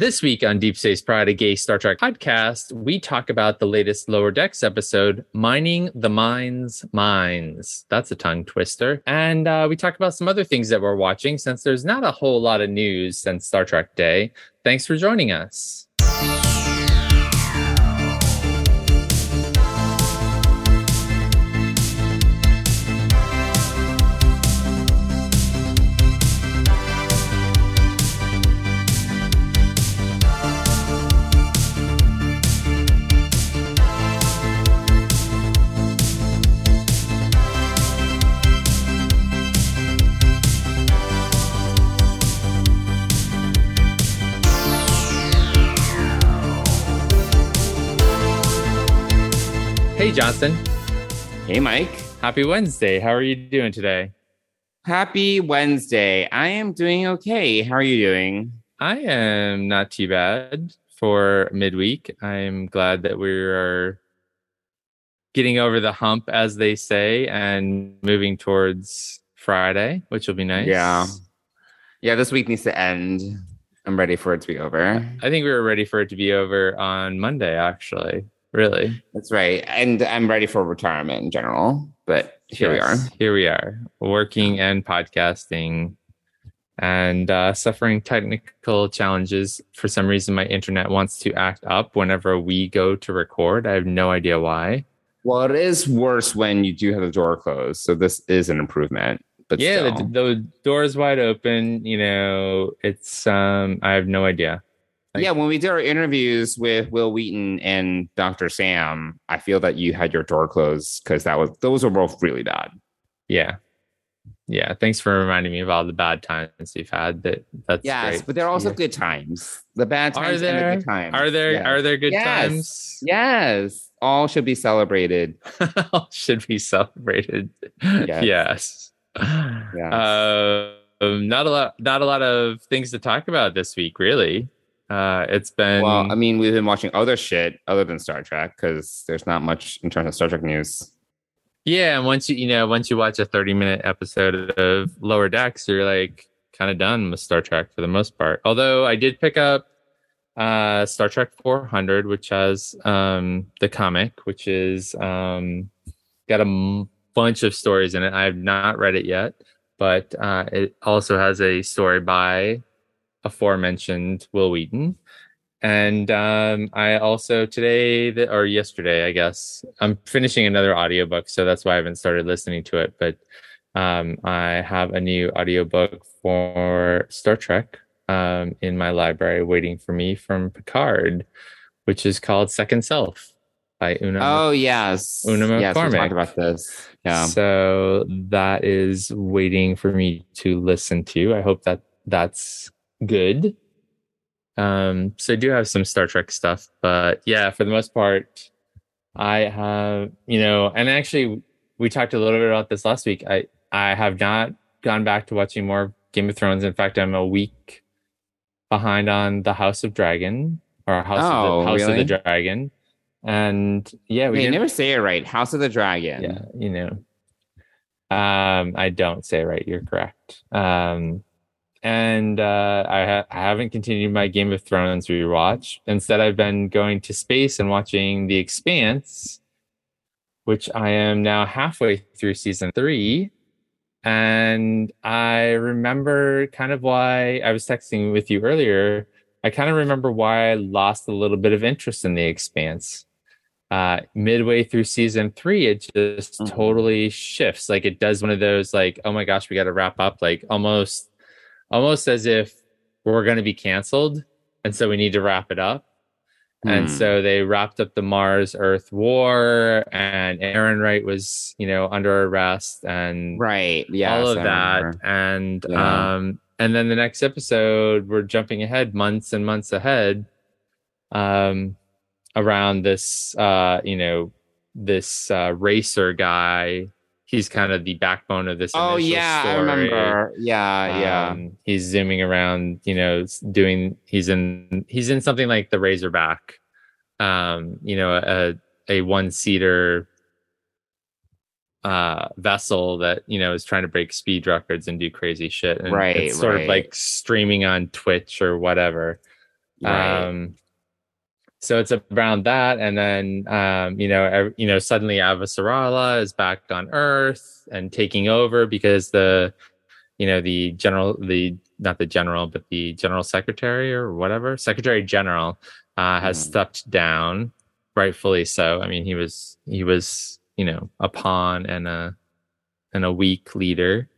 This week on Deep Space Pride, a gay Star Trek podcast, we talk about the latest Lower Decks episode, Mining the Mind's Mines. That's a tongue twister. And uh, we talk about some other things that we're watching since there's not a whole lot of news since Star Trek Day. Thanks for joining us. Hey, Johnson. Hey, Mike. Happy Wednesday. How are you doing today? Happy Wednesday. I am doing okay. How are you doing? I am not too bad for midweek. I'm glad that we are getting over the hump, as they say, and moving towards Friday, which will be nice. Yeah. Yeah, this week needs to end. I'm ready for it to be over. I think we were ready for it to be over on Monday, actually. Really? That's right. And I'm ready for retirement in general. But here yes, we are. Here we are, working and podcasting and uh, suffering technical challenges. For some reason, my internet wants to act up whenever we go to record. I have no idea why. Well, it is worse when you do have the door closed. So this is an improvement. But yeah, the, the door is wide open. You know, it's um, I have no idea. Yeah, when we did our interviews with Wil Wheaton and Dr. Sam, I feel that you had your door closed because that was those were both really bad. Yeah. Yeah. Thanks for reminding me of all the bad times you've had. That that's yes, great. but there are also yeah. good times. The bad times are there, and the good times. Are there yeah. are there good yes. times? Yes. All should be celebrated. all should be celebrated. Yes. yes. yes. Uh, not a lot not a lot of things to talk about this week, really. Uh, it's been well. I mean, we've been watching other shit other than Star Trek because there's not much in terms of Star Trek news. Yeah, and once you you know once you watch a 30 minute episode of Lower Decks, you're like kind of done with Star Trek for the most part. Although I did pick up uh, Star Trek 400, which has um, the comic, which is um, got a m- bunch of stories in it. I have not read it yet, but uh, it also has a story by aforementioned Wil Wheaton. And um, I also today or yesterday, I guess, I'm finishing another audiobook, so that's why I haven't started listening to it. But um, I have a new audiobook for Star Trek um, in my library waiting for me from Picard, which is called Second Self by Una. Oh yes, Una McCormack. Yes, we talked about this. Yeah. So that is waiting for me to listen to. I hope that that's good. Um, so I do have some Star Trek stuff, but yeah, for the most part, I have, you know, and actually we talked a little bit about this last week. I I have not gone back to watching more Game of Thrones. In fact, I'm a week behind on the House of Dragon or House, oh, of, the, oh, House really? of the Dragon. And yeah, we never say it right. House of the Dragon. Yeah, you know. Um, I don't say it right. You're correct. Um, and uh, I, ha- I, haven't continued my Game of Thrones rewatch. Instead, I've been going to space and watching The Expanse, which I am now halfway through season three. And I remember kind of why I was texting with you earlier. I kind of remember why I lost a little bit of interest in The Expanse. Uh, midway through season three, it just mm-hmm. totally shifts. Like it does one of those, like, oh my gosh, we got to wrap up, like almost almost as if we're going to be canceled. And so we need to wrap it up. Hmm. And so they wrapped up the Mars Earth war and Errinwright was, you know, under arrest and right. Yeah. All of I that. Remember. And yeah. um and then the next episode we're jumping ahead months and months ahead um around this uh you know this uh racer guy he's kind of the backbone of this. Oh yeah, story. I remember. Yeah, yeah. Um, he's zooming around, you know, doing. He's in. He's in something like the Razorback. Um, you know, a a one seater uh vessel that you know is trying to break speed records and do crazy shit and right it's sort right. of like streaming on twitch or whatever Right. Um, so it's around that, and then um, you know, you know, suddenly Avasarala is back on Earth and taking over because the, you know, the general, the not the general, but the general secretary or whatever, secretary general, uh, has Mhm. stepped down, rightfully so. I mean, he was he was you know a pawn and a and a weak leader,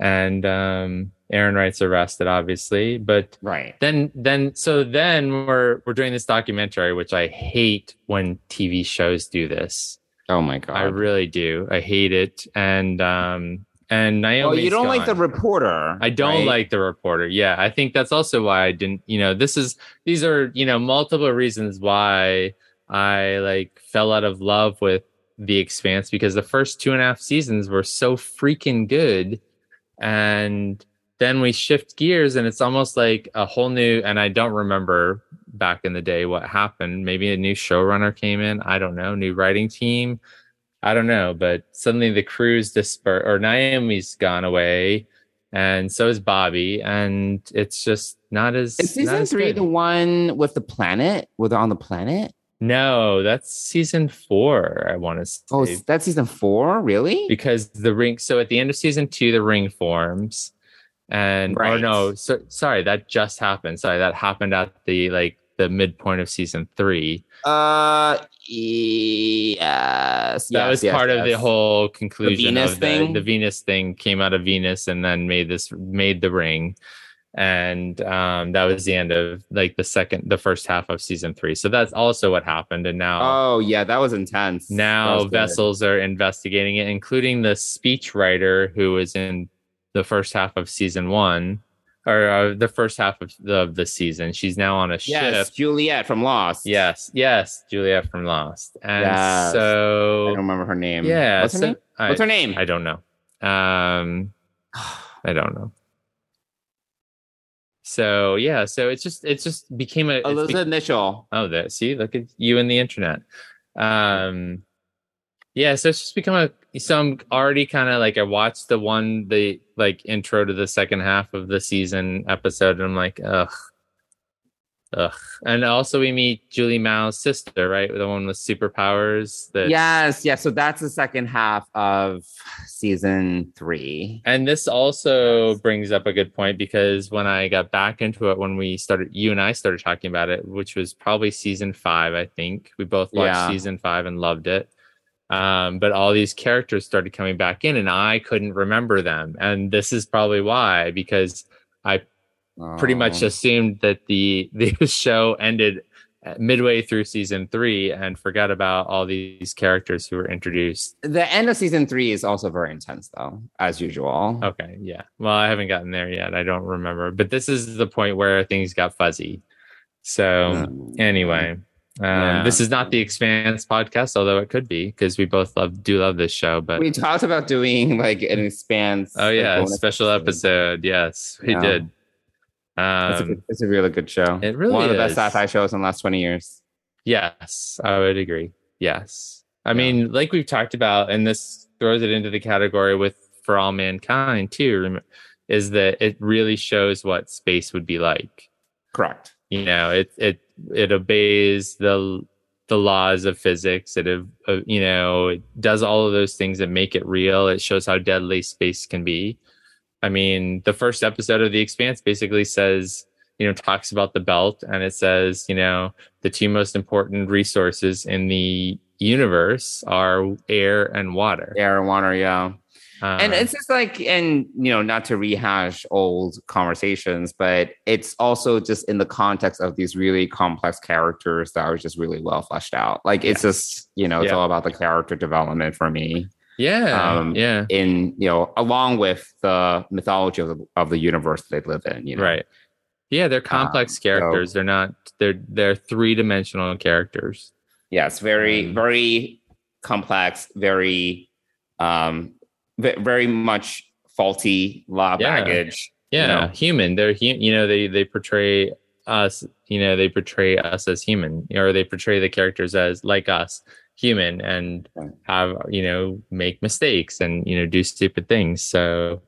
and um, Errinwright's arrested, obviously, but right. then then so then we're we're doing this documentary which i hate when tv shows do this Oh my god. i really do i hate it and um and naomi well, you don't like the reporter. i don't right? like the reporter yeah i think that's also why i didn't you know this is these are you know multiple reasons why i like fell out of love with the expanse because the first two and a half seasons were so freaking good and then we shift gears and it's almost like a whole new and i don't remember back in the day what happened maybe a new showrunner came in i don't know new writing team i don't know but suddenly the crew's dispersed or naomi's gone away and so is bobby and it's just not as Is season as three good. the one with the planet? With on the planet? no that's season four i want to oh, say Oh, that's season four. Really? because the ring so at the end of season two the ring forms and or Right. no so, sorry that just happened sorry that happened at the like the midpoint of season three Uh, yes. that yes, was yes, part of the whole conclusion The Venus of the, thing? the venus thing came out of venus and then made this made the ring and um that was the end of like the second the first half of season three so that's also what happened and now Oh yeah, that was intense. That now was vessels are investigating it including the speechwriter who was in the first half of season one or uh, the first half of the, of the season she's now on a Yes, ship Juliet from Lost. yes yes juliet from lost and Yes. I don't remember her name. yeah What's her so- name? I, What's her name? I don't know um i don't know so yeah so it's just it's just became a it's be- Mitchell. Oh, there. See, look at you and the internet. Um, yeah. So it's just become a. So I'm already kind of like I watched the one the like intro to the second half of the season episode, and I'm like, ugh, ugh. And also we meet Julie Mao's sister, right? The one with superpowers. That Yes, yes. So that's the second half of season three. And this also Yes. brings up a good point because when I got back into it, when we started, you and I started talking about it, which was probably season five, I think we both watched Yeah. season five and loved it. Um, but all these characters started coming back in, and I couldn't remember them. And this is probably why, because I pretty much Oh. assumed that the the show ended midway through season three and forgot about all these characters who were introduced. the end of season three is also very intense, though, as usual. Okay, yeah. Well, I haven't gotten there yet. I don't remember, but this is the point where things got fuzzy. So Mm. anyway, um, Yeah. this is not the Expanse podcast, although it could be because we both love do love this show. But we talked about doing like an expanse. oh like, yeah, bonus special episode. Yes, we Yeah. did. It's, a, Um, good- it's a really good show. it really one of the best is. sci-fi shows in the last twenty years. Yes, I would agree. Yes. I Yeah. mean, like we've talked about, and this throws it into the category with For All Mankind too, is that it really shows what space would be like. Correct. You know, it it it obeys the the laws of physics. It uh, you know, it does all of those things that make it real. It shows how deadly space can be. I mean, the first episode of The Expanse basically says, you know, talks about the belt and it says, you know, the two most important resources in the universe are air and water. Air and water, yeah. And Um, it's just like and you know not to rehash old conversations but it's also just in the context of these really complex characters that are just really well fleshed out like it's just you know it's Yeah. all about the character development for me yeah, um, yeah, in you know along with the mythology of the, of the universe they live in you know right. Yeah, they're complex Um, so- characters. They're not. They're they're three dimensional characters. yes very Um, very complex very um very much faulty law Yeah. baggage Yeah, know? human. They're hu- you know they they portray us. You know they portray us as human, or they portray the characters as like us, human, and have you know make mistakes and you know do stupid things. So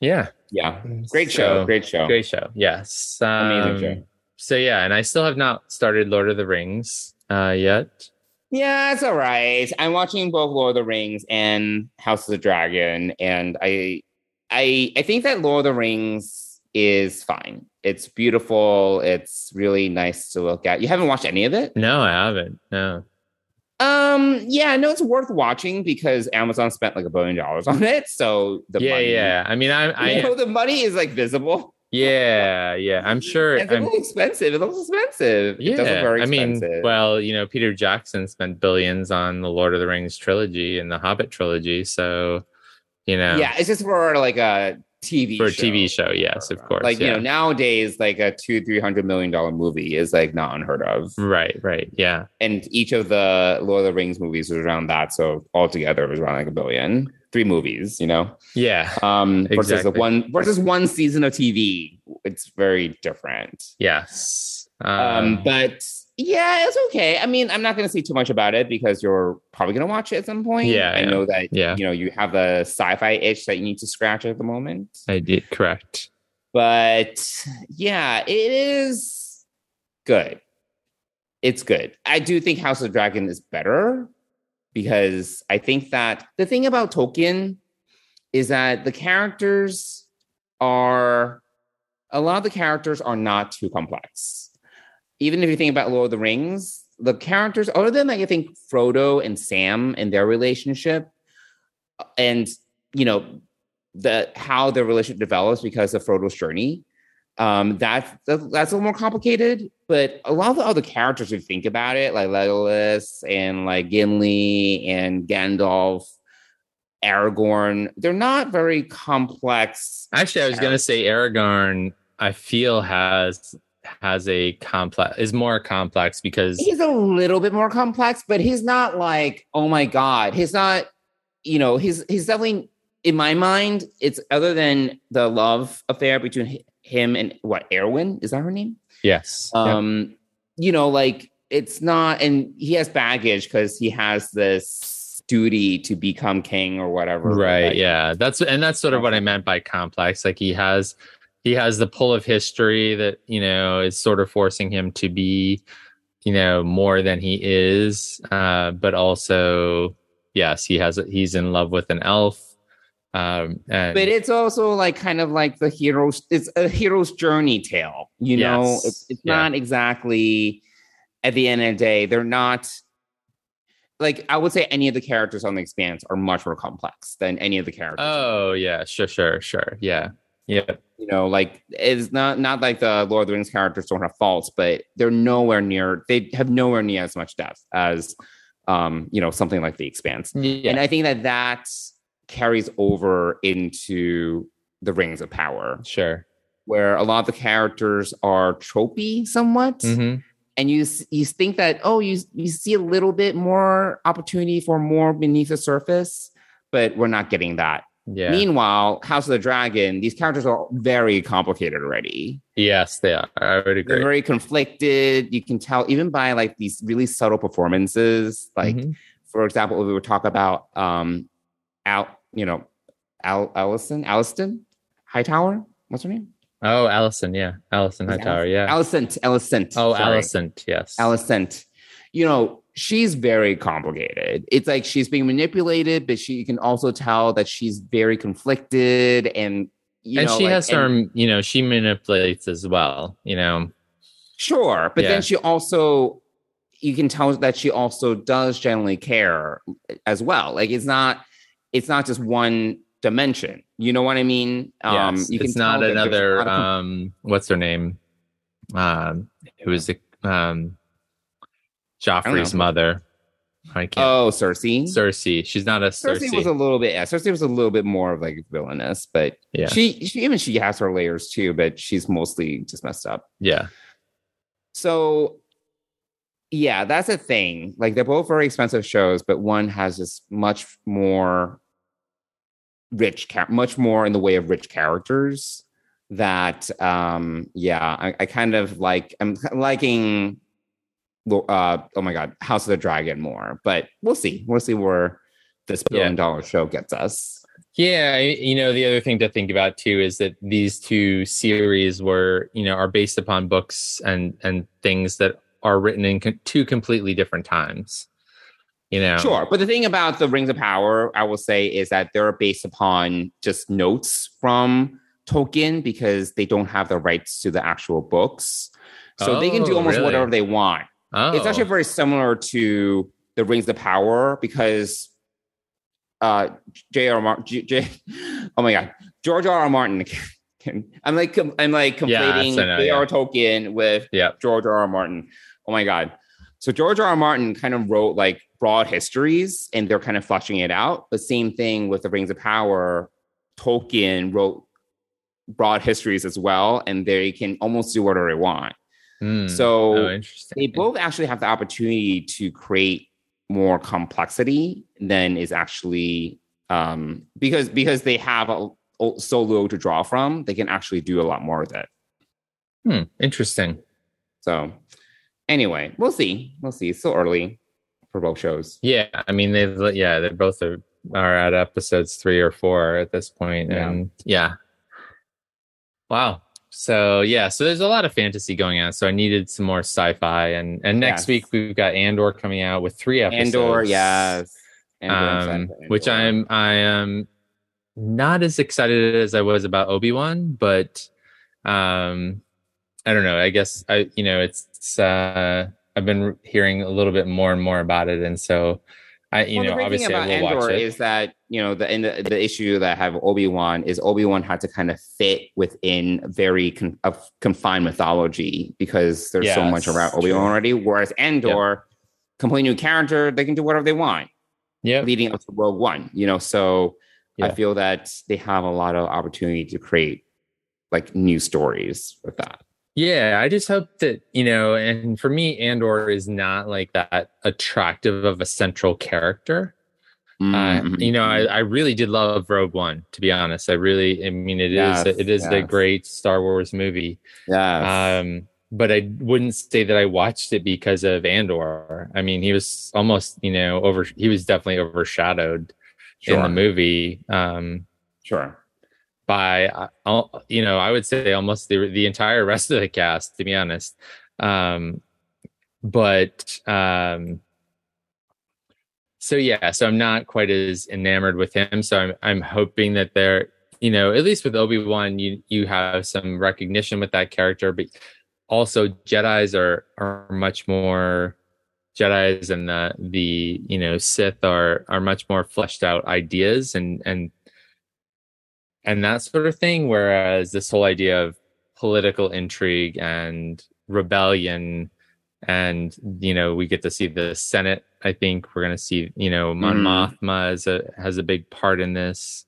yeah, yeah great show great show Great show. Yes. Amazing Um, show. so yeah, and I still have not started Lord of the Rings uh, yet. Yeah, it's all right. I'm watching both Lord of the Rings and House of the Dragon, and I, I, I think that Lord of the Rings is fine. It's beautiful. It's really nice to look at. You haven't watched any of it? No, I haven't. No. Um. Yeah. No, it's worth watching because Amazon spent like a billion dollars on it. So the yeah, money, yeah. I mean, I, I you know, the money is like visible. Yeah, yeah. I'm sure. It's a I'm, little expensive. It looks expensive. yeah, it does look very I mean, well, you know, Peter Jackson spent billions on the Lord of the Rings trilogy and the Hobbit trilogy, so you know, yeah, it's just for like a TV for a show. TV show, yes, of uh, course, Like you know, nowadays, like a two three hundred million dollar movie is like not unheard of. right, right, yeah, and each of the Lord of the Rings movies was around that. So altogether, it was around like a billion. Three movies, you know, yeah, um, versus a Exactly. one versus one season of TV. It's very different. yes. Um, but yeah, it's okay. I mean, I'm not going to say too much about it because you're probably going to watch it at some point. Yeah, I yeah. know that. Yeah. you know, you have the sci-fi itch that you need to scratch at the moment. I did correct. but yeah, it is good. It's good. I do think House of Dragon is better because I think that the thing about Tolkien is that the characters are a lot of the characters are not too complex. Even if you think about Lord of the Rings, the characters, other than like I think Frodo and Sam and their relationship, and you know the how their relationship develops because of Frodo's journey. Um, that's that's a little more complicated, but a lot of the other characters, who think about it, like Legolas and like Gimli and Gandalf, Aragorn, they're not very complex. Actually, I was going to say Aragorn. I feel has has a complex is more complex because He's a little bit more complex, but he's not like, oh my god, he's not. You know, he's he's definitely in my mind. It's other than the love affair between him and what Arwen? Is that her name? yes, um you know like it's not and he has baggage because he has this duty to become king or whatever right Like, yeah. That's and that's sort of what i meant by complex. Like he has he has the pull of history that you know is sort of forcing him to be you know more than he is. Uh but also yes he has he's in love with an elf um and but it's also like kind of like the hero's it's a hero's journey tale you know? It's, it's Yeah. not exactly at the end of the day they're not like i would say any of the characters on the expanse are much more complex than any of the characters. Oh yeah. Sure sure sure. Yeah. Yeah. You know like it's not not like the lord of the rings characters don't have faults but they're nowhere near they have nowhere near as much depth as um you know something like the expanse. Yeah. And i think that that carries over into the rings of power sure where a lot of the characters are tropey somewhat Mhm. and you you think that oh you you see a little bit more opportunity for more beneath the surface but we're not getting that yeah Meanwhile, House of the Dragon, these characters are very complicated already. yes they are i would They're agree very conflicted. You can tell even by like these really subtle performances. Like, Mhm. for example, we would talk about um Al, you know, Al Allison, Alliston Hightower. What's her name? oh allison yeah allison hightower yeah Alicent. Alicent. oh allison yes Alicent. You know, she's very complicated. It's like she's being manipulated, but she you can also tell that she's very conflicted and you and know, she like, has and- her you know she manipulates as well you know Sure, but Yeah. then she also you can tell that she also does generally care as well. Like it's not it's not just one dimension. You know what I mean? Um yes, you it's not that there's a another of- um what's her name um who is the um joffrey's know. mother i can't Oh, Cersei. cersei she's not a Cersei cersei, was a little bit yeah, Cersei was a little bit more of like villainous, but yeah she, she even she has her layers too, but she's mostly just messed up. yeah So yeah, that's a thing. Like they're both very expensive shows, but one has just much more rich, much more in the way of rich characters. That um, yeah, I, I kind of like. I'm liking. Uh, oh my god, House of the Dragon more, but we'll see. We'll see where this billion dollar show gets us. Yeah, you know, the other thing to think about too is that these two series were, you know, are based upon books and and things that are written in co- two completely different times. You know, Sure. But the thing about the Rings of Power, I will say, is that they're based upon just notes from Tolkien because they don't have the rights to the actual books. So they can do Oh, almost really? whatever they want. Oh, It's actually very similar to the Rings of Power because uh J.R. Martin, J, J, oh my God, George R. R. Martin. I'm like I'm like conflating I know, J.R. yeah. Tolkien with yeah. George R. R. Martin. Oh my God. So George R. R. Martin kind of wrote like broad histories and they're kind of fleshing it out. The same thing with the Rings of Power. Tolkien wrote broad histories as well, and they can almost do whatever they want. Hmm. So oh, they both actually have the opportunity to create more complexity than is actually um, because because they have a, so little to draw from. They can actually do a lot more with it. Hmm, interesting. So anyway, we'll see. We'll see. It's still early for both shows. Yeah, I mean they yeah, they're both are are at episodes 3 or 4 at this point Yeah. and yeah. Wow. So yeah, so there's a lot of fantasy going on. So I needed some more sci-fi and and next Yes. week we've got Andor coming out with 3 episodes. Andor, yes. Andor, Um, for which I'm I am not as excited as I was about Obi-Wan, but um I don't know. I guess I you know, it's, uh I've been hearing a little bit more and more about it and so I you well, know, the great thing obviously I will Andor watch it. is that you know the, and the the issue that I have Obi Wan is Obi Wan had to kind of fit within very con- of confined mythology because there's so much around Obi Wan true. already. Whereas Andor, complete new character, they can do whatever they want, yeah. leading up to Rogue One. You know, so I feel that they have a lot of opportunity to create like new stories with that. Yeah, I just hope that, you know, and for me, Andor is not like that attractive of a central character. Uh, Mhm. you know, I, I really did love Rogue One, to be honest. I really, I mean, it is Yes, it is a great Star Wars movie. yes. Um, but I wouldn't say that I watched it because of Andor. I mean, he was almost, you know, over, he was definitely overshadowed in the movie. Um, sure. By uh, you know i would say almost the, the entire rest of the cast to be honest. Um but um so yeah so i'm not quite as enamored with him. So i'm i'm hoping that they're you know at least with obi-wan you you have some recognition with that character but also jedis are are much more jedis and the the you know sith are are much more fleshed out ideas and and and that sort of thing. Whereas this whole idea of political intrigue and rebellion, and you know, we get to see the Senate. I think we're going to see, you know, Mon. Mothma is a, has a big part in this.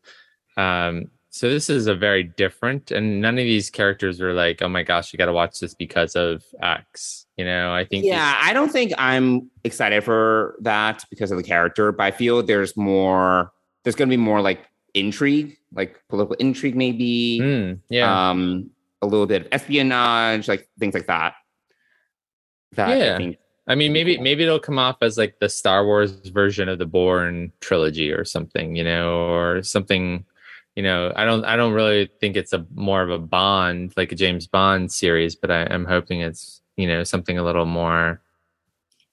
Um, so this is a very different, and none of these characters are like, oh my gosh, you got to watch this because of X. You know, I think Yeah, I don't think I'm excited for that because of the character, but I feel there's more. There's going to be more like intrigue, like political intrigue, maybe. Mm, yeah, Um, a little bit of espionage, like things like that. That I Yeah. think. I mean, maybe maybe it'll come off as like the Star Wars version of the Bourne trilogy or something, you know, or something. You know, I don't I don't really think it's a more of a Bond like a James Bond series, but I, I'm hoping it's you know something a little more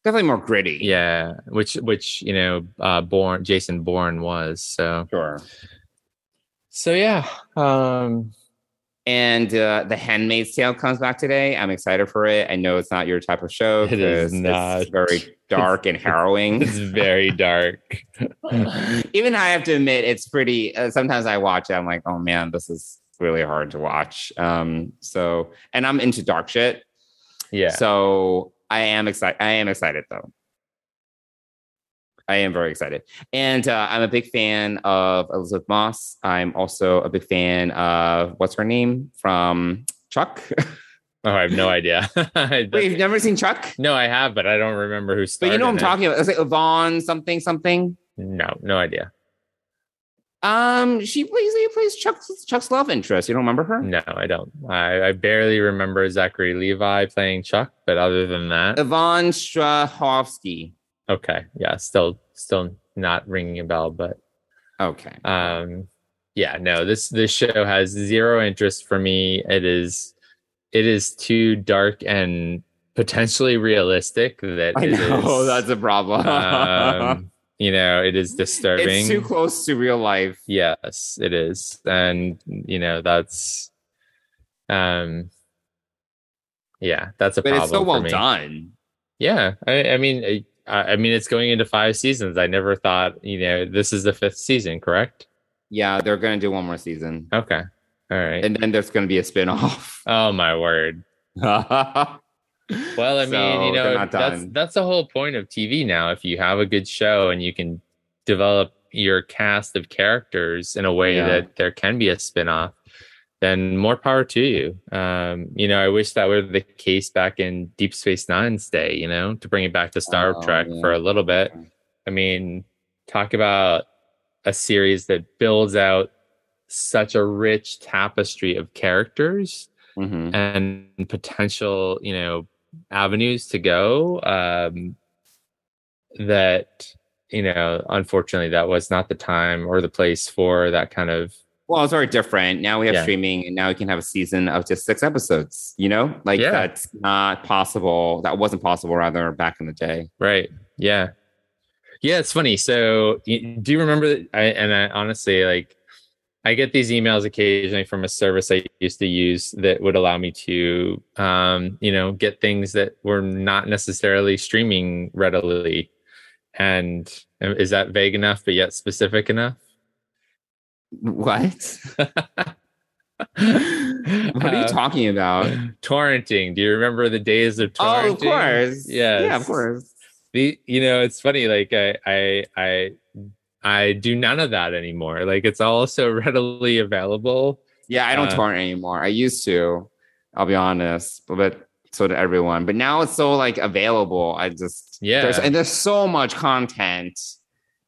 Definitely more gritty. yeah, which which you know uh Bourne Jason Bourne was so sure. so yeah um And uh, the Handmaid's Tale comes back today. I'm excited for it. I know it's not your type of show. It is not. It's very dark and harrowing. it's very dark. Even I have to admit, it's pretty. Uh, sometimes I watch it, I'm like, oh man, this is really hard to watch. Um, so, and I'm into dark shit. Yeah, So I am excited. I am excited though. I am very excited, and uh, I'm a big fan of Elisabeth Moss. I'm also a big fan of what's her name from Chuck. oh, I have no idea. Wait, you've never seen Chuck? no, I have, but I don't remember who But you know what I'm it. talking about. It's like Yvonne something something. No, no idea. Um, she plays she plays Chuck's Chuck's love interest. You don't remember her? No, I don't. I, I barely remember Zachary Levi playing Chuck, but other than that, Yvonne Strahovski. okay, yeah, still, still not ringing a bell. But Okay. um, yeah, no, this this show has zero interest for me. It is it is too dark and potentially realistic that I it know is, that's a problem. um, you know, it is disturbing. it's too close to real life. Yes, it is. And you know, that's um yeah, that's a But problem. it's so well done. Yeah. I, I mean I, I mean it's going into five seasons. I never thought, you know, this is the fifth season, correct? Yeah, they're gonna do one more season. Okay. All right. And then there's gonna be a spin-off. oh my word. well, I mean, you know, that's that's the whole point of TV now. If you have a good show and you can develop your cast of characters in a way Yeah. that there can be a spin-off, then more power to you. Um, you know, I wish that were the case back in Deep Space Nine's day, you know, to bring it back to Star Oh, Trek yeah. for a little bit. I mean, talk about a series that builds out such a rich tapestry of characters Mhm. and potential you know avenues to go um that you know unfortunately that was not the time or the place for that kind of Well, it's very different. Now we have Yeah. streaming, and now we can have a season of just six episodes. You know, like Yeah. that's not possible. That wasn't possible, rather, back in the day. right yeah yeah it's funny so do you remember I, and i honestly like i get these emails occasionally from a service i used to use that would allow me to um you know get things that were not necessarily streaming readily and uh, is that vague enough but yet specific enough What? what are you Uh, talking about? torrenting do you remember the days of torrenting Oh, of course. Yes. Yeah, of course. the you know it's funny like I I I I do none of that anymore. Like it's all so readily available. Yeah, I don't Uh, torrent anymore. I used to. I'll be honest, but so did everyone. But now it's so like available. I just Yeah. There's, and there's so much content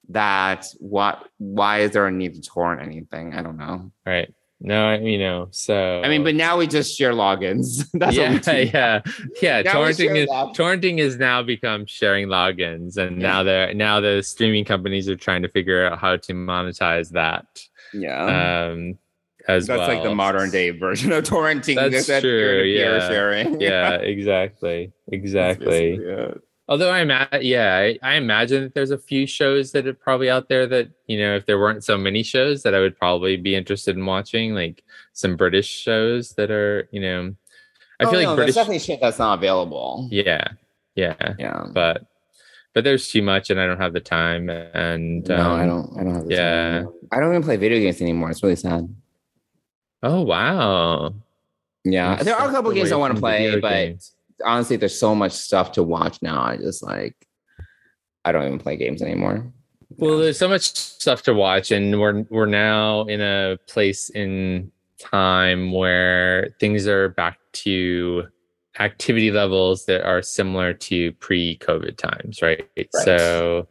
that what why is there a need to torrent anything? I don't know. Right. No, I- you know, so I mean, but now we just share logins. That's yeah, what we do. yeah, yeah. Now torrenting is log- torrenting is now become sharing logins, and Yeah. now they're now the streaming companies are trying to figure out how to monetize that. Yeah. Um, as That's like the modern day version of torrenting. That's that true, yeah. sharing. Yeah, exactly, exactly. Although I imagine, yeah, I, I imagine that there's a few shows that are probably out there that you know, if there weren't so many shows, that I would probably be interested in watching, like some British shows that are, you know, I Oh, feel no, like there's British, definitely shit that's not available. yeah, yeah, Yeah. but but there's too much, and I don't have the time, and no, um, I don't. I don't have. The yeah. time. I don't even play video games anymore. It's really sad. Oh wow, Yeah, You there are a couple games I want to play, but games. Honestly, there's so much stuff to watch now. I just like, I don't even play games anymore. Well, there's so much stuff to watch, and we're we're now in a place in time where things are back to activity levels that are similar to pre-COVID times, right? So,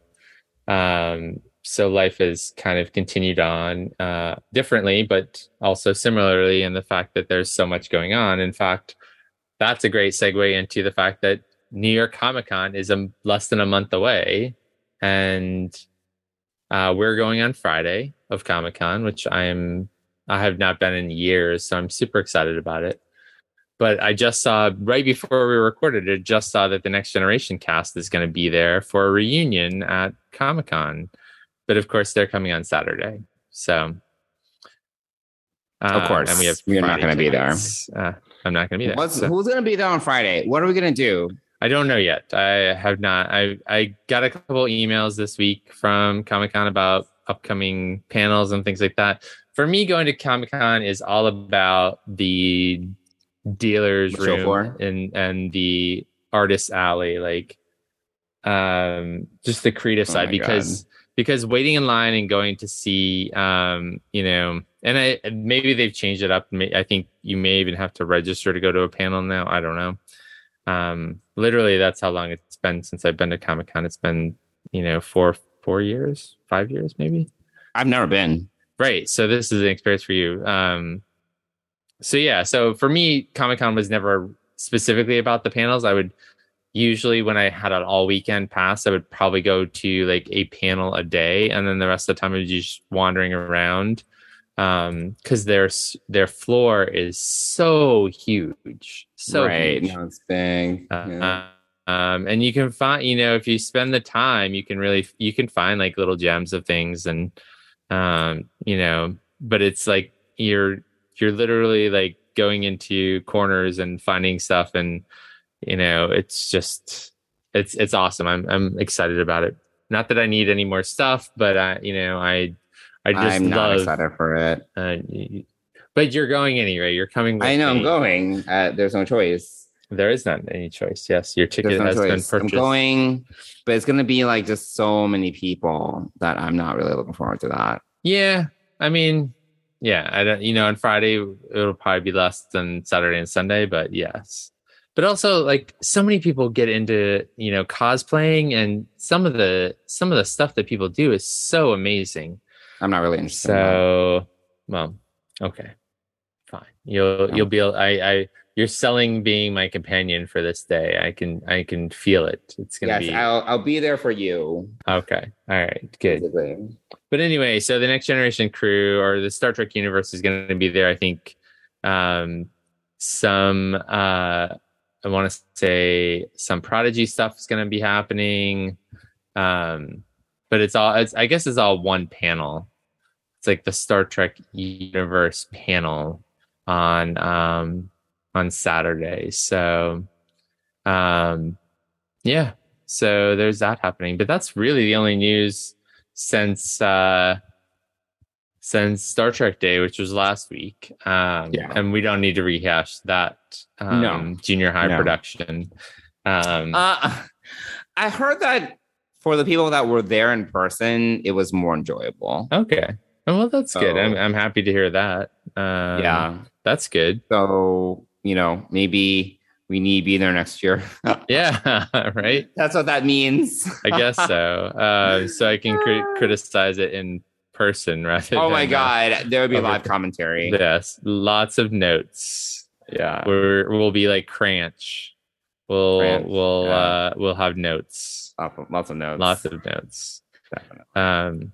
um, so life has kind of continued on uh, differently, but also similarly in the fact that there's so much going on. In fact, that's a great segue into the fact that New York Comic Con is a, less than a month away, and uh, we're going on Friday of Comic Con, which I'm I have not been in years, so I'm super excited about it. But I just saw right before we recorded it, just saw that the Next Generation cast is going to be there for a reunion at Comic Con. But of course, they're coming on Saturday, so Of uh, course, and we have you're not gonna be there. Uh, I'm not going to be there. So- Who's gonna be there on Friday? What are we gonna do? I don't know yet. I have not. I I got a couple emails this week from Comic Con about upcoming panels and things like that. For me, going to Comic Con is all about the dealers The room floor? and and the artist alley, like um just the creative Oh side because because waiting in line and going to see um you know and I maybe they've changed it up. I think you may even have to register to go to a panel now. I don't know. Um literally that's how long it's been since i've been to comic-con. It's been you know four four years five years maybe. I've never been. right. So this is an experience for you. Um so yeah. So for me comic-con was never specifically about the panels. I would usually when i had an all weekend pass i would probably go to like a panel a day and then the rest of the time i was just wandering around um because their their floor is so huge so right. huge. No, it's big. Uh, um and you can find you know if you spend the time you can really you can find like little gems of things and um you know but it's like you're you're literally like going into corners and finding stuff and you know it's just it's it's awesome i'm i'm excited about it not that i need any more stuff but i you know i i just I'm not love excited for it. uh, but you're going anyway you're coming with I know I'm going. Uh, there's no choice. there is not any choice yes your ticket no has been choice. I'm going, but it's gonna be like just so many people that I'm not really looking forward to that. Yeah, I mean, yeah, I don't. You know, on Friday it'll probably be less than Saturday and Sunday, but yes. But also, like, so many people get into you know cosplaying, and some of the some of the stuff that people do is so amazing. I'm not really interested. in. So, well, okay, fine. You'll Yeah. you'll be. I I you're selling being my companion for this day. I can I can feel it. It's gonna yes, be I'll I'll be there for you. okay. All right, good. Basically. but anyway, so the next generation crew or the Star Trek universe is going to be there. I think um, some uh, I want to say some Prodigy stuff is going to be happening, um, but it's all it's I guess it's all one panel. It's like the Star Trek universe panel on um, on Saturday. So um, yeah, so there's that happening. But that's really the only news since uh since Star Trek Day, which was last week. Um Yeah. and we don't need to rehash that um No. junior high No. production. Um Uh, I heard that for the people that were there in person, it was more enjoyable. okay. Oh, well that's good. I'm I'm happy to hear that. Um yeah. That's good. So, you know, maybe we need to be there next year. Yeah, right? That's what that means. I guess so. Uh so I can cri- criticize it in person rather oh my uh, God. There would be live commentary. Yes, lots of notes. Yeah. We're we'll be like Cranch. We'll Cranch, we'll yeah. uh we'll have notes. Lots of- notes. Lots of notes. Definitely. Um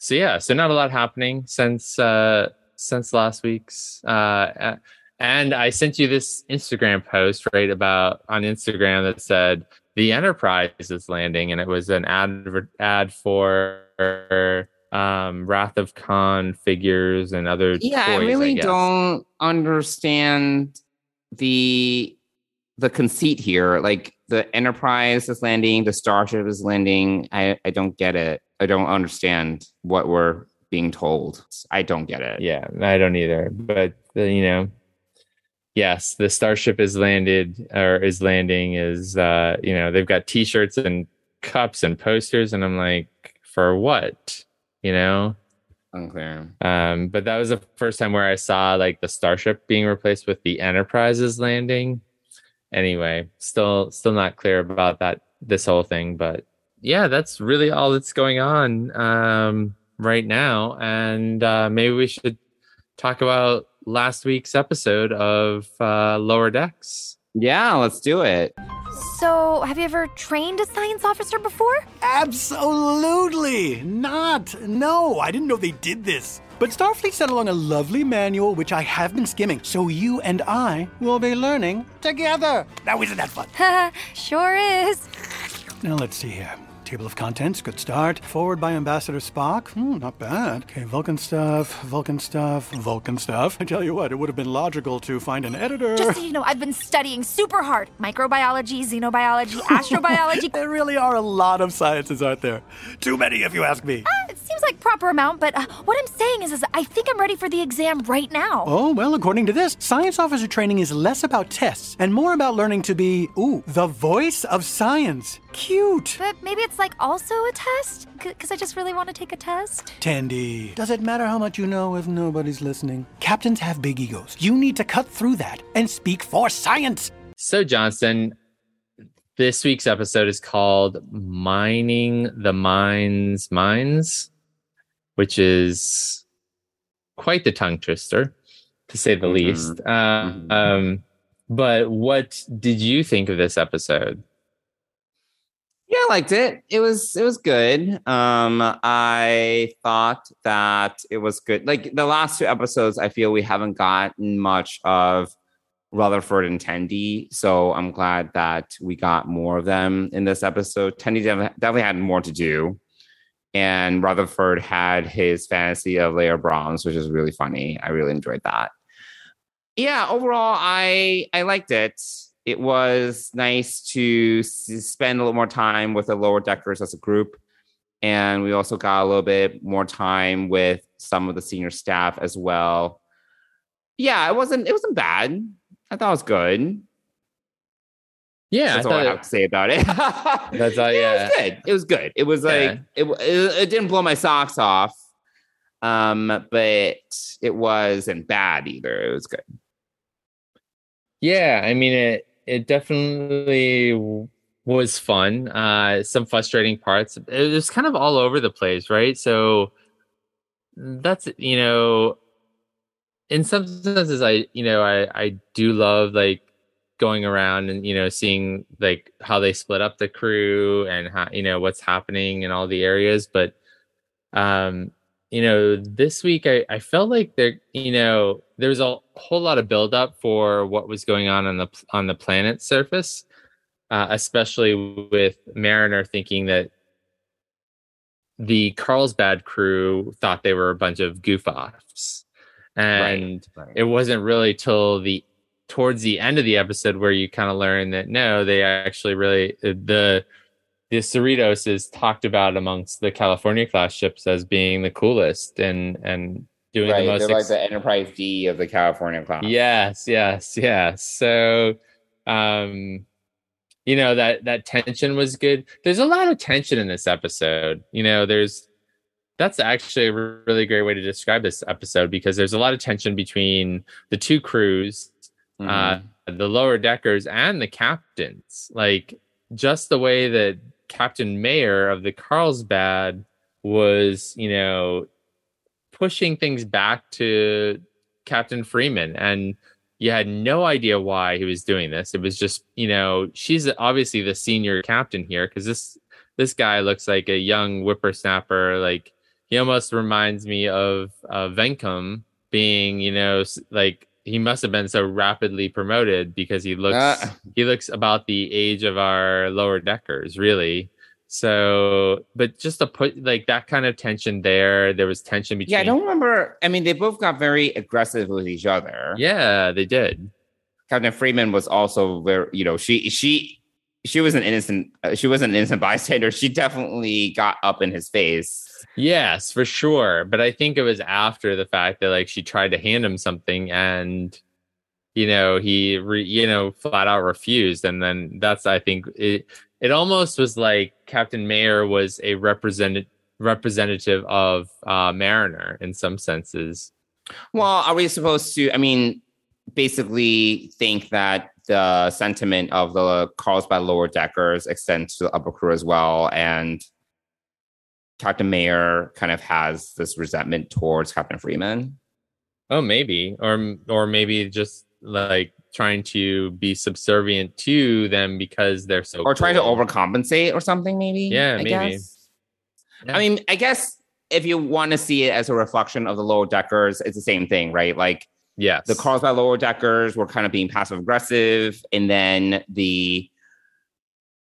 so yeah, so not a lot happening since uh since last week's uh and I sent you this Instagram post right about on Instagram that said the Enterprise is landing and it was an ad ad for um Wrath of Khan figures and other yeah i really guess. don't understand the the conceit here like the enterprise is landing the starship is landing i i don't get it i don't understand what we're being told i don't get it Yeah, I don't either. But uh, you know, yes, the starship is landed or is landing. Is uh, you know, they've got T-shirts and cups and posters, and I'm like, for what? You know. unclear Um, but that was the first time where I saw like the starship being replaced with the Enterprise's landing. Anyway, still still not clear about that this whole thing, but yeah, that's really all that's going on um, right now. And uh, maybe we should talk about last week's episode of uh, Lower Decks. Yeah let's do it So, have you ever trained a science officer before? Absolutely not. No, I didn't know they did this. But Starfleet sent along a lovely manual which I have been skimming, so you and I will be learning together. Now, isn't that fun? sure is. Now, let's see here. Table of contents, good start. Foreword by Ambassador Spock. Hmm, not bad. Okay, Vulcan stuff, Vulcan stuff, Vulcan stuff. I tell you what, it would have been logical to find an editor. Just so you know, I've been studying super hard microbiology, xenobiology, astrobiology. There really are a lot of sciences, aren't there? Too many, if you ask me. It seems like proper amount, but uh, what I'm saying is, is I think I'm ready for the exam right now. Oh, well, according to this, science officer training is less about tests and more about learning to be, ooh, the voice of science. Cute. But maybe it's like also a test? Because I just really want to take a test. Tendi, does it matter how much you know if nobody's listening? Captains have big egos. You need to cut through that and speak for science. So, Johnson, this week's episode is called Mining the Mind's Mines, which is quite the tongue twister, to say the Mhm. least. Uh, Mhm. um, but what did you think of this episode? Yeah, I liked it. It was it was good. Um, I thought that it was good. Like the last two episodes, I feel we haven't gotten much of Rutherford and Tendi, so I'm glad that we got more of them in this episode. Tendi definitely had more to do, and Rutherford had his fantasy of Leah Brahms, which is really funny. I really enjoyed that. Yeah, overall, I I liked it it was nice to spend a little more time with the lower deckers as a group. And we also got a little bit more time with some of the senior staff as well. Yeah, it wasn't it wasn't bad. I thought it was good. Yeah, that's I all I have it, to say about it. that's all. Yeah, it was good. It was good. It was like yeah. it, it. It didn't blow my socks off, um, but it wasn't bad either. It was good. Yeah, I mean it it definitely was fun. Uh, some frustrating parts. It was kind of all over the place, right? So that's you know, in some senses, I you know I I do love like going around and you know seeing like how they split up the crew and how you know what's happening in all the areas, but um you know, this week I, I felt like there, you know, there was a whole lot of buildup for what was going on on the on the planet's surface, uh, especially with Mariner thinking that the Carlsbad crew thought they were a bunch of goof offs, and right, right. it wasn't really till the towards the end of the episode where you kind of learn that no, they actually really the the Cerritos is talked about amongst the California class ships as being the coolest and and doing right, the most. They're ex- like the Enterprise D of the California class. Yes, yes, yes. So, um, you know that that tension was good. There's a lot of tension in this episode. You know, there's that's actually a really great way to describe this episode because there's a lot of tension between the two crews, mm-hmm. uh, the lower deckers, and the captains. Like just the way that Captain Mayer of the Carlsbad was, you know, pushing things back to Captain Freeman. And you had no idea why he was doing this. It was just, you know, she's obviously the senior captain here because this this guy looks like a young whippersnapper. Like he almost reminds me of uh, Venkum being, you know, like he must have been so rapidly promoted because he looks uh, he looks about the age of our lower deckers, really. So, but just to put like that kind of tension there, there was tension between. Yeah, I don't remember. I mean, they both got very aggressive with each other. Yeah, they did. Captain Freeman was also very, you know, she she she was an innocent. Uh, she was an innocent bystander. She definitely got up in his face. Yes, for sure. But I think it was after the fact that like she tried to hand him something and you know he re, you know flat out refused and then that's i think it it almost was like captain mayer was a representative representative of uh mariner in some senses well are we supposed to i mean basically think that the sentiment of the Carlsbad lower deckers extends to the upper crew as well and Captain Mayer kind of has this resentment towards Captain Freeman. Oh, maybe, or or maybe just like trying to be subservient to them because they're so, or trying to overcompensate or something. Maybe. Yeah, I maybe. Yeah. I mean, I guess if you want to see it as a reflection of the lower deckers, it's the same thing, right? Like, yes, the Carlsbad lower deckers were kind of being passive aggressive, and then the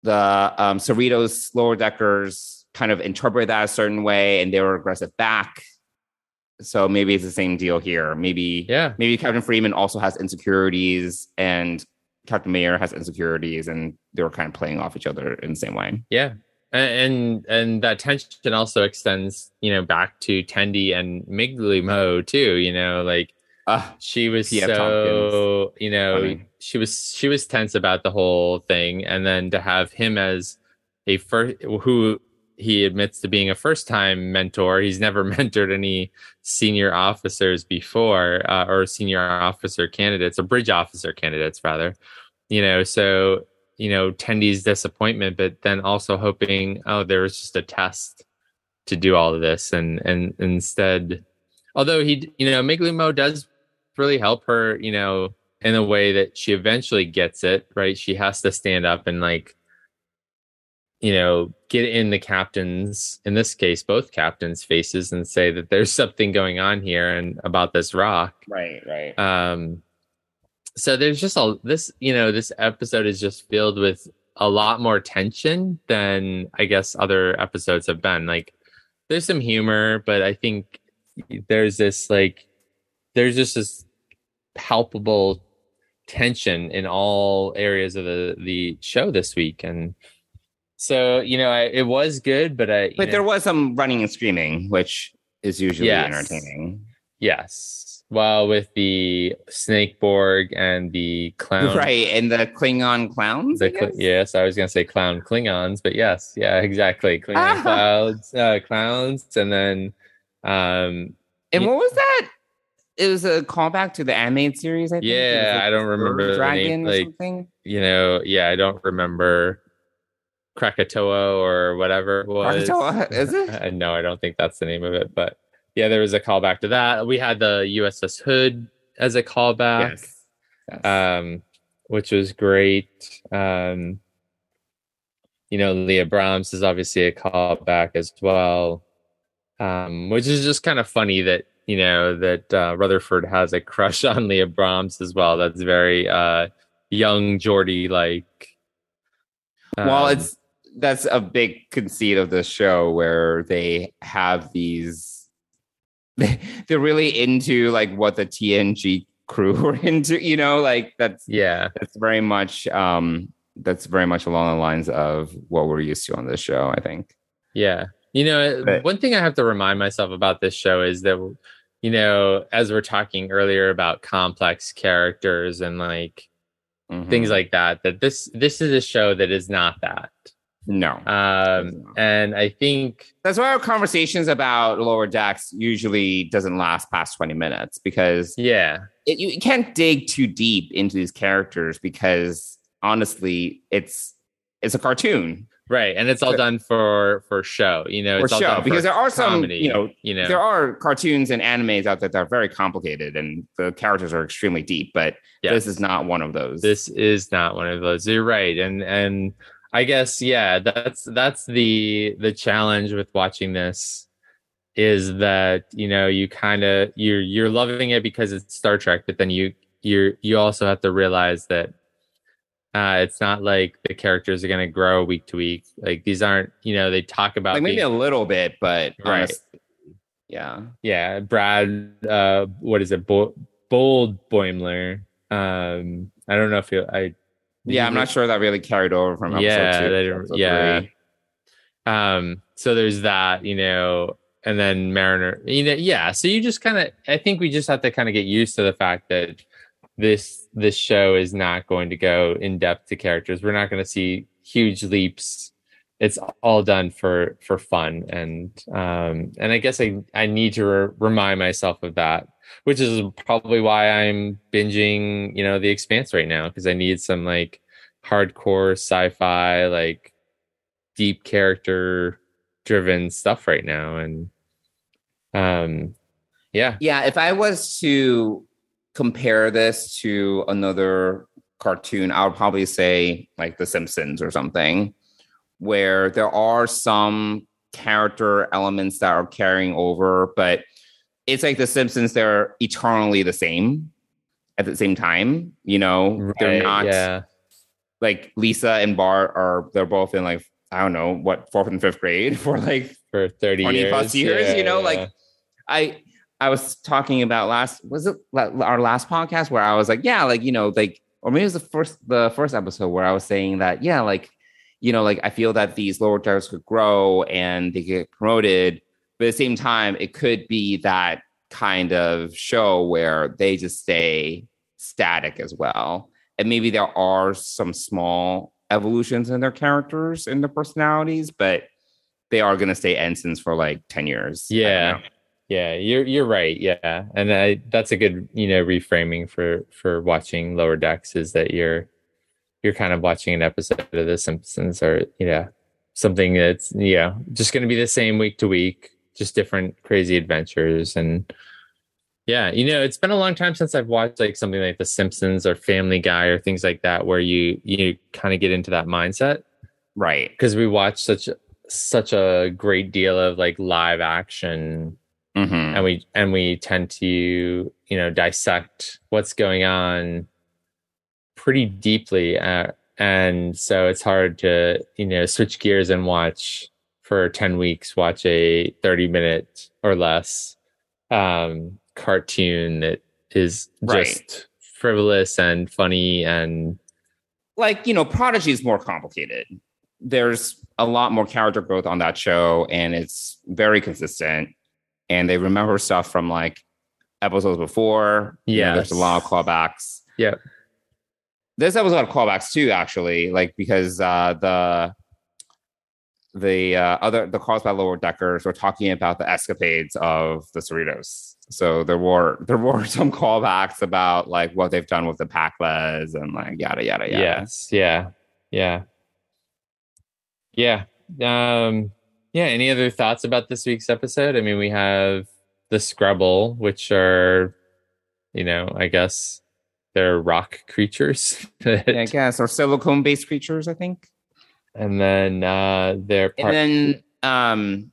the um, Cerritos lower deckers kind of interpret that a certain way and they were aggressive back. So maybe it's the same deal here. Maybe yeah, maybe Captain Freeman also has insecurities and Captain Mayer has insecurities and they were kind of playing off each other in the same way. Yeah. And and that tension also extends, you know, back to Tendi and Migleemo Mo too, you know, like uh, she was so you know she was she was tense about the whole thing and then to have him as a first who he admits to being a first time mentor. He's never mentored any senior officers before uh, or senior officer candidates or bridge officer candidates, rather. You know, so, you know, Tendi's disappointment, but then also hoping, oh, there was just a test to do all of this. And, and instead, although he, you know, Migleemo does really help her, you know, in a way that she eventually gets it, right? She has to stand up and like, you know, get in the captains, in this case, both captains' faces and say that there's something going on here and about this rock. Right, right. Um, so there's just a this, you know, this episode is just filled with a lot more tension than I guess other episodes have been. Like, there's some humor, but I think there's this like, there's just this palpable tension in all areas of the the show this week, and so you know, I, it was good, but I but know, there was some running and screaming, which is usually Yes. entertaining. yes. Well, with the Snake Borg and the clown, Right, and the Klingon clowns. The I yes, I was gonna say clown Klingons, but yes, yeah, exactly. Klingon Ah. clouds, uh, clowns, and then um, And what was that? It was a callback to the animated series. I think. Yeah, like I don't remember Dragon name, or something. you know, yeah, I don't remember Krakatoa or whatever it was. Krakatoa, is it? No, I don't think that's the name of it, but yeah, there was a callback to that. We had the USS Hood as a callback. Yes. Yes. um, which was great. Um, you know, Leah Brahms is obviously a callback as well, um, which is just kind of funny that you know that uh, Rutherford has a crush on Leah Brahms as well. That's very uh, young Geordie like. well, Um, it's that's a big conceit of the show where they have these. They're really into like what the TNG crew were into, you know, like that's yeah, that's very much um that's very much along the lines of what we're used to on this show. I think. Yeah. You know, But- one thing I have to remind myself about this show is that, you know, as we're talking earlier about complex characters and like Mhm. things like that, that this this is a show that is not that. No. Um, and I think That's why our conversations about lower decks usually doesn't last past 20 minutes because yeah, it, you can't dig too deep into these characters because honestly, it's it's a cartoon right, and it's all done for for show. You know, it's all show done for because there are some comedy, you know you know, there are cartoons and animes out there that are very complicated and the characters are extremely deep, but Yeah. this is not one of those. this is not one of those you're right and and i guess yeah that's that's the the challenge with watching this is that you know you kind of you're you're loving it because it's star trek but then you you're you also have to realize that uh it's not like the characters are going to grow week to week like these aren't you know they talk about like maybe being- a little bit, but Right. honestly, yeah. yeah brad uh what is it Bo- bold boimler um i don't know if you i Yeah, I'm not sure that really carried over from episode Yeah, two. they to don't- episode yeah. three. um so there's that you know and then mariner you know yeah so you just kind of i think we just have to kind of get used to the fact that this this show is not going to go in depth to characters we're not going to see huge leaps it's all done for for fun. And um and i guess i i need to re- remind myself of that which is probably why i'm binging you know the expanse right now because i need some like hardcore sci-fi like deep character driven stuff right now. And um yeah. Yeah, if I was to compare this to another cartoon, I would probably say like The Simpsons or something, where there are some character elements that are carrying over, but it's like The Simpsons, they're eternally the same at the same time. You know, they're not yeah. like Lisa and Bart are, they're both in like, I don't know, what, fourth and fifth grade for like for 30 20 years plus years, you know, Yeah, like I I was talking about last was it our last podcast where I was like, yeah, like you know, like or maybe it was the first the first episode where I was saying that, yeah, like you know, like I feel that these lower decks could grow and they get promoted, but at the same time, it could be that kind of show where they just stay static as well. And maybe there are some small evolutions in their characters and their personalities, but they are going to stay ensigns for like 10 years. Yeah. yeah you're you're right yeah and i that's a good you know reframing for for watching lower decks is that you're you're kind of watching an episode of the simpsons or you know something that's yeah just going to be the same week to week just different crazy adventures. And yeah you know it's been a long time since i've watched like something like the simpsons or family guy or things like that where you you kind of get into that mindset. Right. because we watch such such a great deal of like live action. Hmm and we and we tend to you know dissect what's going on pretty deeply uh, and so it's hard to you know switch gears and watch for 10 weeks watch a 30 minute or less um cartoon that is Right. just frivolous and funny and like you know prodigy is more complicated there's a lot more character growth on that show and it's very consistent and they remember stuff from like episodes before You know, there's a lot of callbacks Yep. This episode had callbacks too actually like because uh the the uh, other the Carlsbad lower deckers were talking about the escapades of the Cerritos. So there were there were some callbacks about like what they've done with the Pakleds and like yada yada yada. Yes. Yeah. Yeah. Yeah. Um yeah, any other thoughts about this week's episode? I mean, we have the Scrabble, which are you know, I guess they're rock creatures. I guess, or silicone based creatures, I think. and then uh they're And then um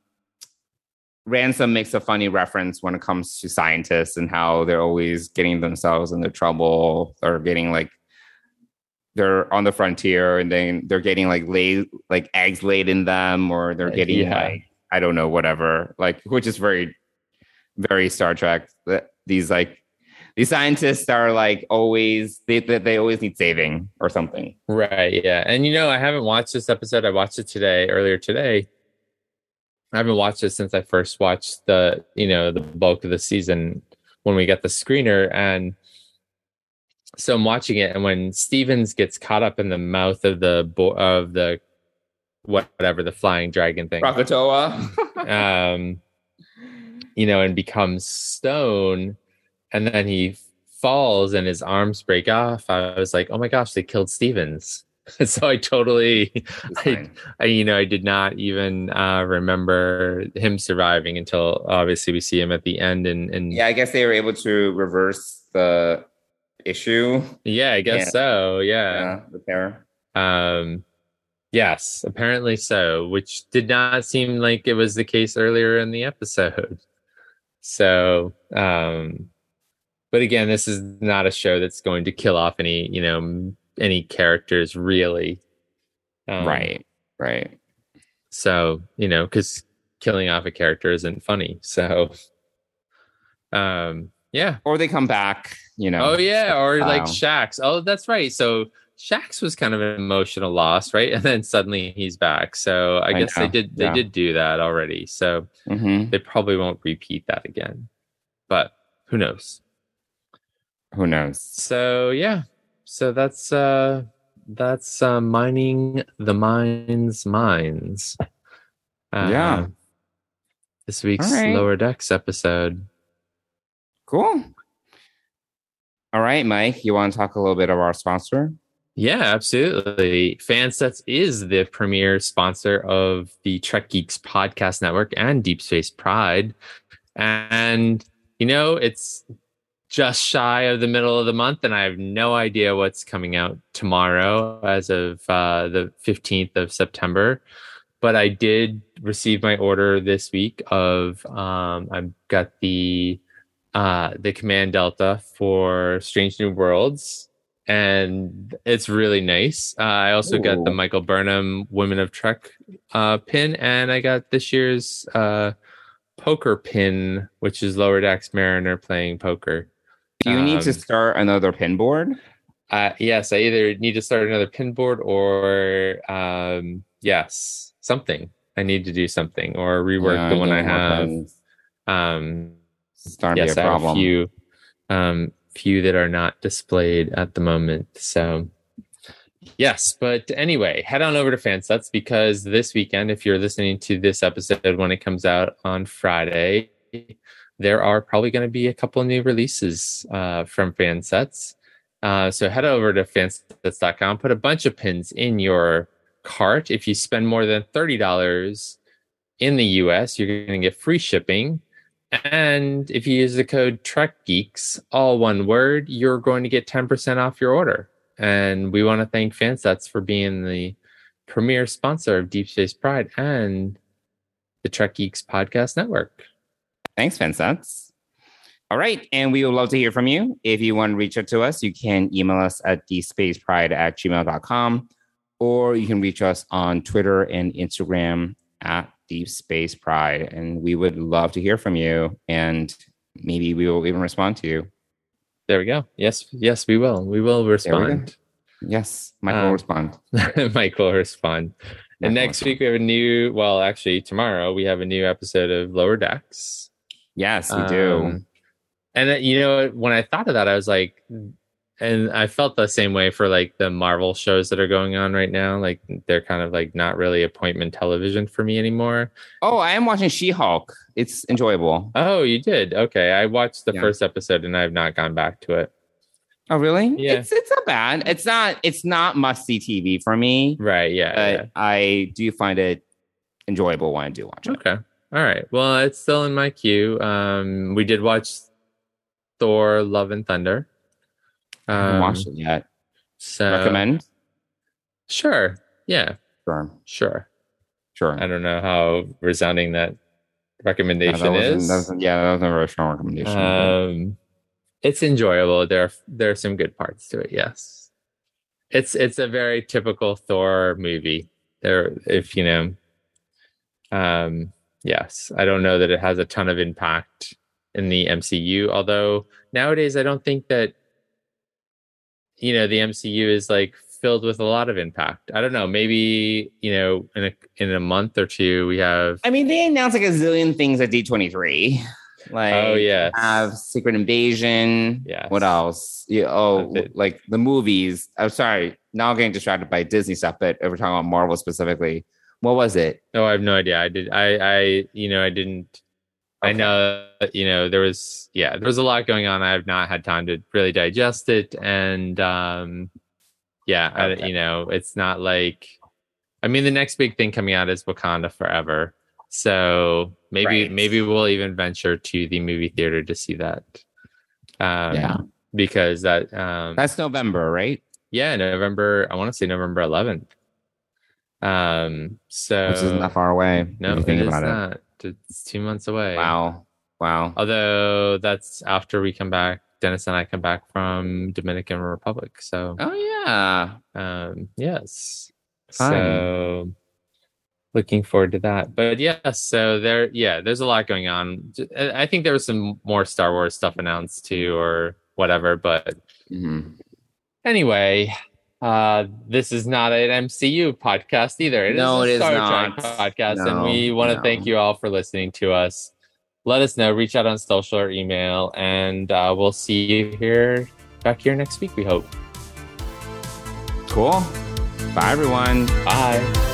Ransom makes a funny reference when it comes to scientists and how they're always getting themselves into trouble or getting like they're on the frontier and then they're getting like laid like eggs laid in them or they're getting Yeah. like I don't know whatever like which is very very Star Trek that these like these scientists are like always they they, they always need saving or something Right, yeah. And you know, I haven't watched this episode. I watched it today, earlier today. I haven't watched it since I first watched the, you know, the bulk of the season when we get the screener. And so I'm watching it, and when Stevens gets caught up in the mouth of the bo- of the whatever the flying dragon thing, Krakatoa um, you know, and becomes stone, and then he falls and his arms break off. I was like, oh my gosh, they killed Stevens. so I totally, I. I, you know, I did not even uh, remember him surviving until obviously we see him at the end. And, and Yeah, I guess they were able to reverse the issue. yeah, I guess Yeah. so. Yeah. Yeah, repair. Um, yes, apparently so, which did not seem like it was the case earlier in the episode. So, um, but again, this is not a show that's going to kill off any, you know, any characters really. Um, right, right. So, you know, because killing off a character isn't funny. So, um, yeah. Or they come back, you know. Oh yeah, or like Wow. Shax. Oh, that's right. So Shax was kind of an emotional loss, right? And then suddenly he's back. So I, I guess know, they did they yeah. did do that already. So Mhm. they probably won't repeat that again. But who knows? Who knows? So yeah. So that's uh that's uh mining the mines mines. Uh, Yeah. This week's right. lower decks episode. Cool. All right, Mike, you want to talk a little bit of our sponsor? Yeah, absolutely. Fansets is the premier sponsor of the Trek Geeks podcast network and Deep Space Pride. And, you know, it's just shy of the middle of the month, and I have no idea what's coming out tomorrow as of uh, the 15th of September. But I did receive my order this week of um, I've got the uh, the Command Delta for Strange New Worlds, and it's really nice. Uh, I also got the Michael Burnham Women of Trek uh, pin, and I got this year's uh, poker pin, which is Lower Decks Mariner playing poker. Do you need to Um, start another pin board? Uh, yes, I either need to start another pin board or um, yes, something. I need to do something or rework Yeah, the one I have. Um, It's starting yes, to I be a have a few, um, few that are not displayed at the moment. So, yes, but anyway, head on over to Fansets because this weekend, if you're listening to this episode when it comes out on Friday, there are probably going to be a couple of new releases uh, from Fansets. Uh, so head over to fansets.com, put a bunch of pins in your cart. If you spend more than $30 in the US, you're going to get free shipping. And if you use the code Trek Geeks, all one word, you're going to get 10% off your order. And we want to thank Fansets for being the premier sponsor of Deep Space Pride and the Trek Geeks Podcast Network. Thanks, Vincent. All right. And we would love to hear from you. If you want to reach out to us, you can email us at deepspacepride at gmail.com or you can reach us on Twitter and Instagram at Deep Space Pride. And we would love to hear from you. And maybe we will even respond to you. There we go. Yes, yes, we will. We will respond. Yes, Mike will Um, respond. Mike will respond. And Mike will next week we have a new. Well, actually, tomorrow we have a new episode of Lower Decks. Yes, we do. Um, And you know, when I thought of that, I was like, and I felt the same way for like the Marvel shows that are going on right now. Like they're kind of like not really appointment television for me anymore. Oh, I am watching She Hulk. It's enjoyable. Oh, you did? Okay. I watched the Yeah. first episode and I have not gone back to it. Oh, really? Yeah. It's it's not bad. It's not it's not must see TV for me, Right. Yeah. but yeah. I do find it enjoyable when I do watch it. Okay. All right. Well, it's still in my queue. Um, we did watch Thor: Love and Thunder. I haven't Um, watched it yet. So Recommend? Sure. Yeah. Sure. Sure. Sure. I don't know how resounding that recommendation that wasn't- is. that yeah, that was a very strong recommendation. um, it's enjoyable. There, are, there are some good parts to it. Yes, it's it's a very typical Thor movie. There, if you know, um, yes, I don't know that it has a ton of impact in the MCU. Although nowadays, I don't think that you know the MCU is like filled with a lot of impact. I don't know. Maybe you know, in a in a month or two, we have. I mean, they announced like a zillion things at D23. Like, Oh, yeah, have Secret Invasion. Yeah. What else? Yeah. Oh, like the movies. I'm sorry. Now I'm getting distracted by Disney stuff, but we're talking about Marvel specifically. What was it? No, I have no idea. I did. I. I. You know, I didn't. I know. You know, there was. Yeah, there was a lot going on. I have not had time to really digest it, and um, yeah, I, you know, it's not like. I mean, the next big thing coming out is Wakanda Forever. So maybe Right. maybe we'll even venture to the movie theater to see that. Um, Yeah. Because that. Um, That's November, right? yeah, November. I want to say November 11th. Um. So Which isn't that far away. No, you it think is about it. not. It's two months away. Wow. Wow. Although that's after we come back. Dennis and I come back from Dominican Republic. So, Oh yeah. um, yes. Fine. So, looking forward to that. But yes, so there, yeah, there's a lot going on. I think there was some more Star Wars stuff announced too, or whatever. But Mhm. anyway, uh, this is not an MCU podcast either. It is No, a it is Star not. Trek podcast, and we want to no. thank you all for listening to us. Let us know. Reach out on social or email, and uh, we'll see you here back here next week. We hope. Cool. Bye everyone. Bye.